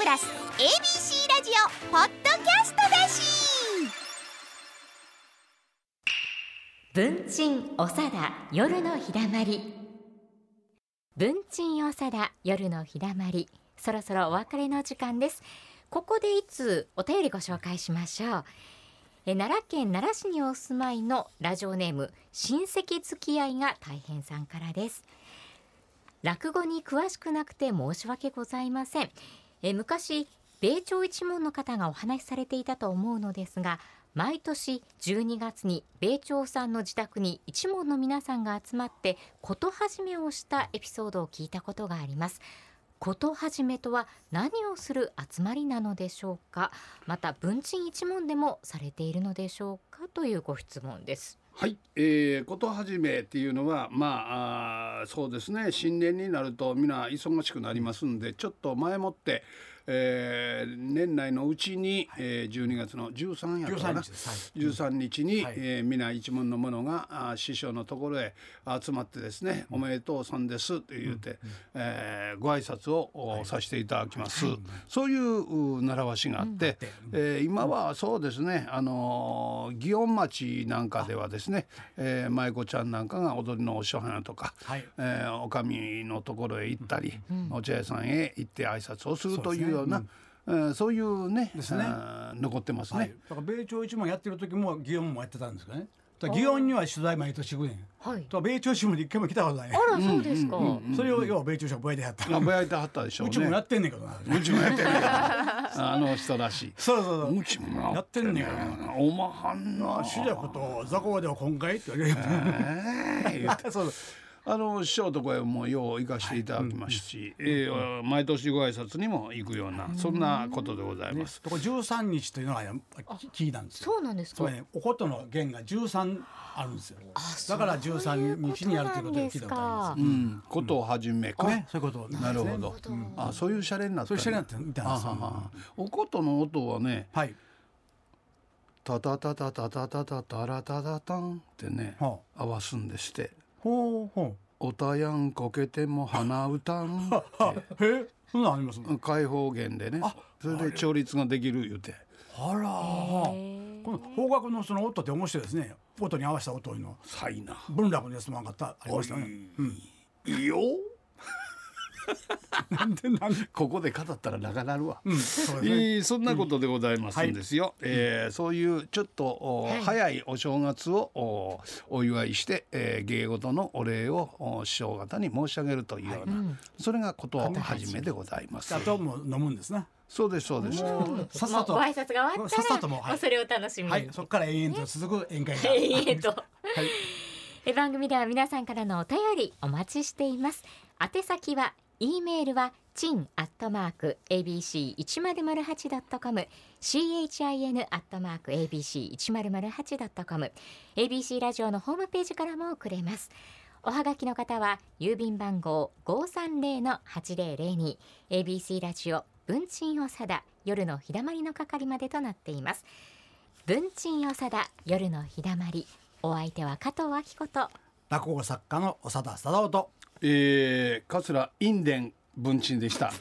プラス ABC ラジオポッドキャストだし。文鎮おさだ夜のひだまり。文鎮おさだ夜のひだまり。そろそろお別れの時間です。ここでいつお便りご紹介しましょう。え奈良県奈良市にお住まいのラジオネーム親戚付き合いが大変さんからです。落語に詳しくなくて申し訳ございません。え昔米朝一門の方がお話しされていたと思うのですが毎年12月に米朝さんの自宅に一門の皆さんが集まってこと始めをしたエピソードを聞いたことがあります。こと始めとは何をする集まりなのでしょうか。また文鎮一門でもされているのでしょうかというご質問です。はい、えー、こと始めっていうのはまああそうですね。新年になると皆忙しくなりますんでちょっと前もってえー、年内のうちに、はい、えー、12月の13やったかな。13日に、はい、えー、皆一門の者があ師匠のところへ集まってですね「おめでとうさんです」と言うて、うん、えー、ご挨拶を、はい、させていただきます、はい、そういう習わしがあって、うん、えー、今はそうですねあの祇園町なんかではですね、えー、舞子ちゃんなんかが踊りのお師匠花とか、はい。えー、おかみのところへ行ったり、うん、お茶屋さんへ行って挨拶をするというような、うん、そういうねですね残ってますね、はい、だから米朝一門やってる時も祇園もやってたんですかね祇園には取材毎年行くねん。はい。と米朝新聞に一回も来たことない。あらそうですか。それを要は米朝新聞ぼやでやった。ぼやではったでしょう、うちもやってんねんけどな。うちもやってんねんけど。あの人らしい。そうそうそう。うちもやってんねんけど。おまはんな。主役と雑魚では今回って言われる。ええ。そう。あの師匠とこへもよう行かしていただきますし、はい、えー、毎年ご挨拶にも行くようなそんなことでございます。ね、これ13日というのが聞いたんですよ。そうなんですか。ね、おことの弦が13あるんですよ。だから13日にやるということで聞いたことあります。うん、ことを始めか、ね、そういうことなるほど。うん、あ、そういうシャレになった、そういうシャレになってみたいなおことの音はね、はい。タタタタタタタタタラタタタンってね、はあ、合わすんですって。ほうほう。おたやんこけても鼻歌ん へそんなんあります開放弦でね。それで調律ができる言うて。あらこの方角のその音って面白いですね。音に合わせた音いうの。さいな文楽のやつもあったありましたね、うん、いいよ なんでなんでここで語ったら長なるわ、うんそね、そんなことでございますんですよ、うんはい、えー、そういうちょっと、はい、早いお正月をおお祝いして、えー、芸事のお礼を師匠方に申し上げるというような、はい、それがことを始めでございます。あとも飲むんですね。そうですそうです。さっさとご挨拶が終わったら、さっさとも、はい、それを楽しみはい、そこから延々と続く宴会が。延々と。はい。え番組では皆さんからのお便りお待ちしています。宛先は E メールはチンアットマーク abc 一0 0 8ドットコム chin アットマーク abc 一0 0 8ドットコム ABC ラジオのホームページからも送れます。おはがきの方は郵便番号五三零の八零零二 ABC ラジオ文鎮おさだ夜の日だまりの係までとなっています。文鎮おさだ夜の日だまりお相手は加藤明子と落語作家の長田貞夫とえー、桂印伝文鎮でした。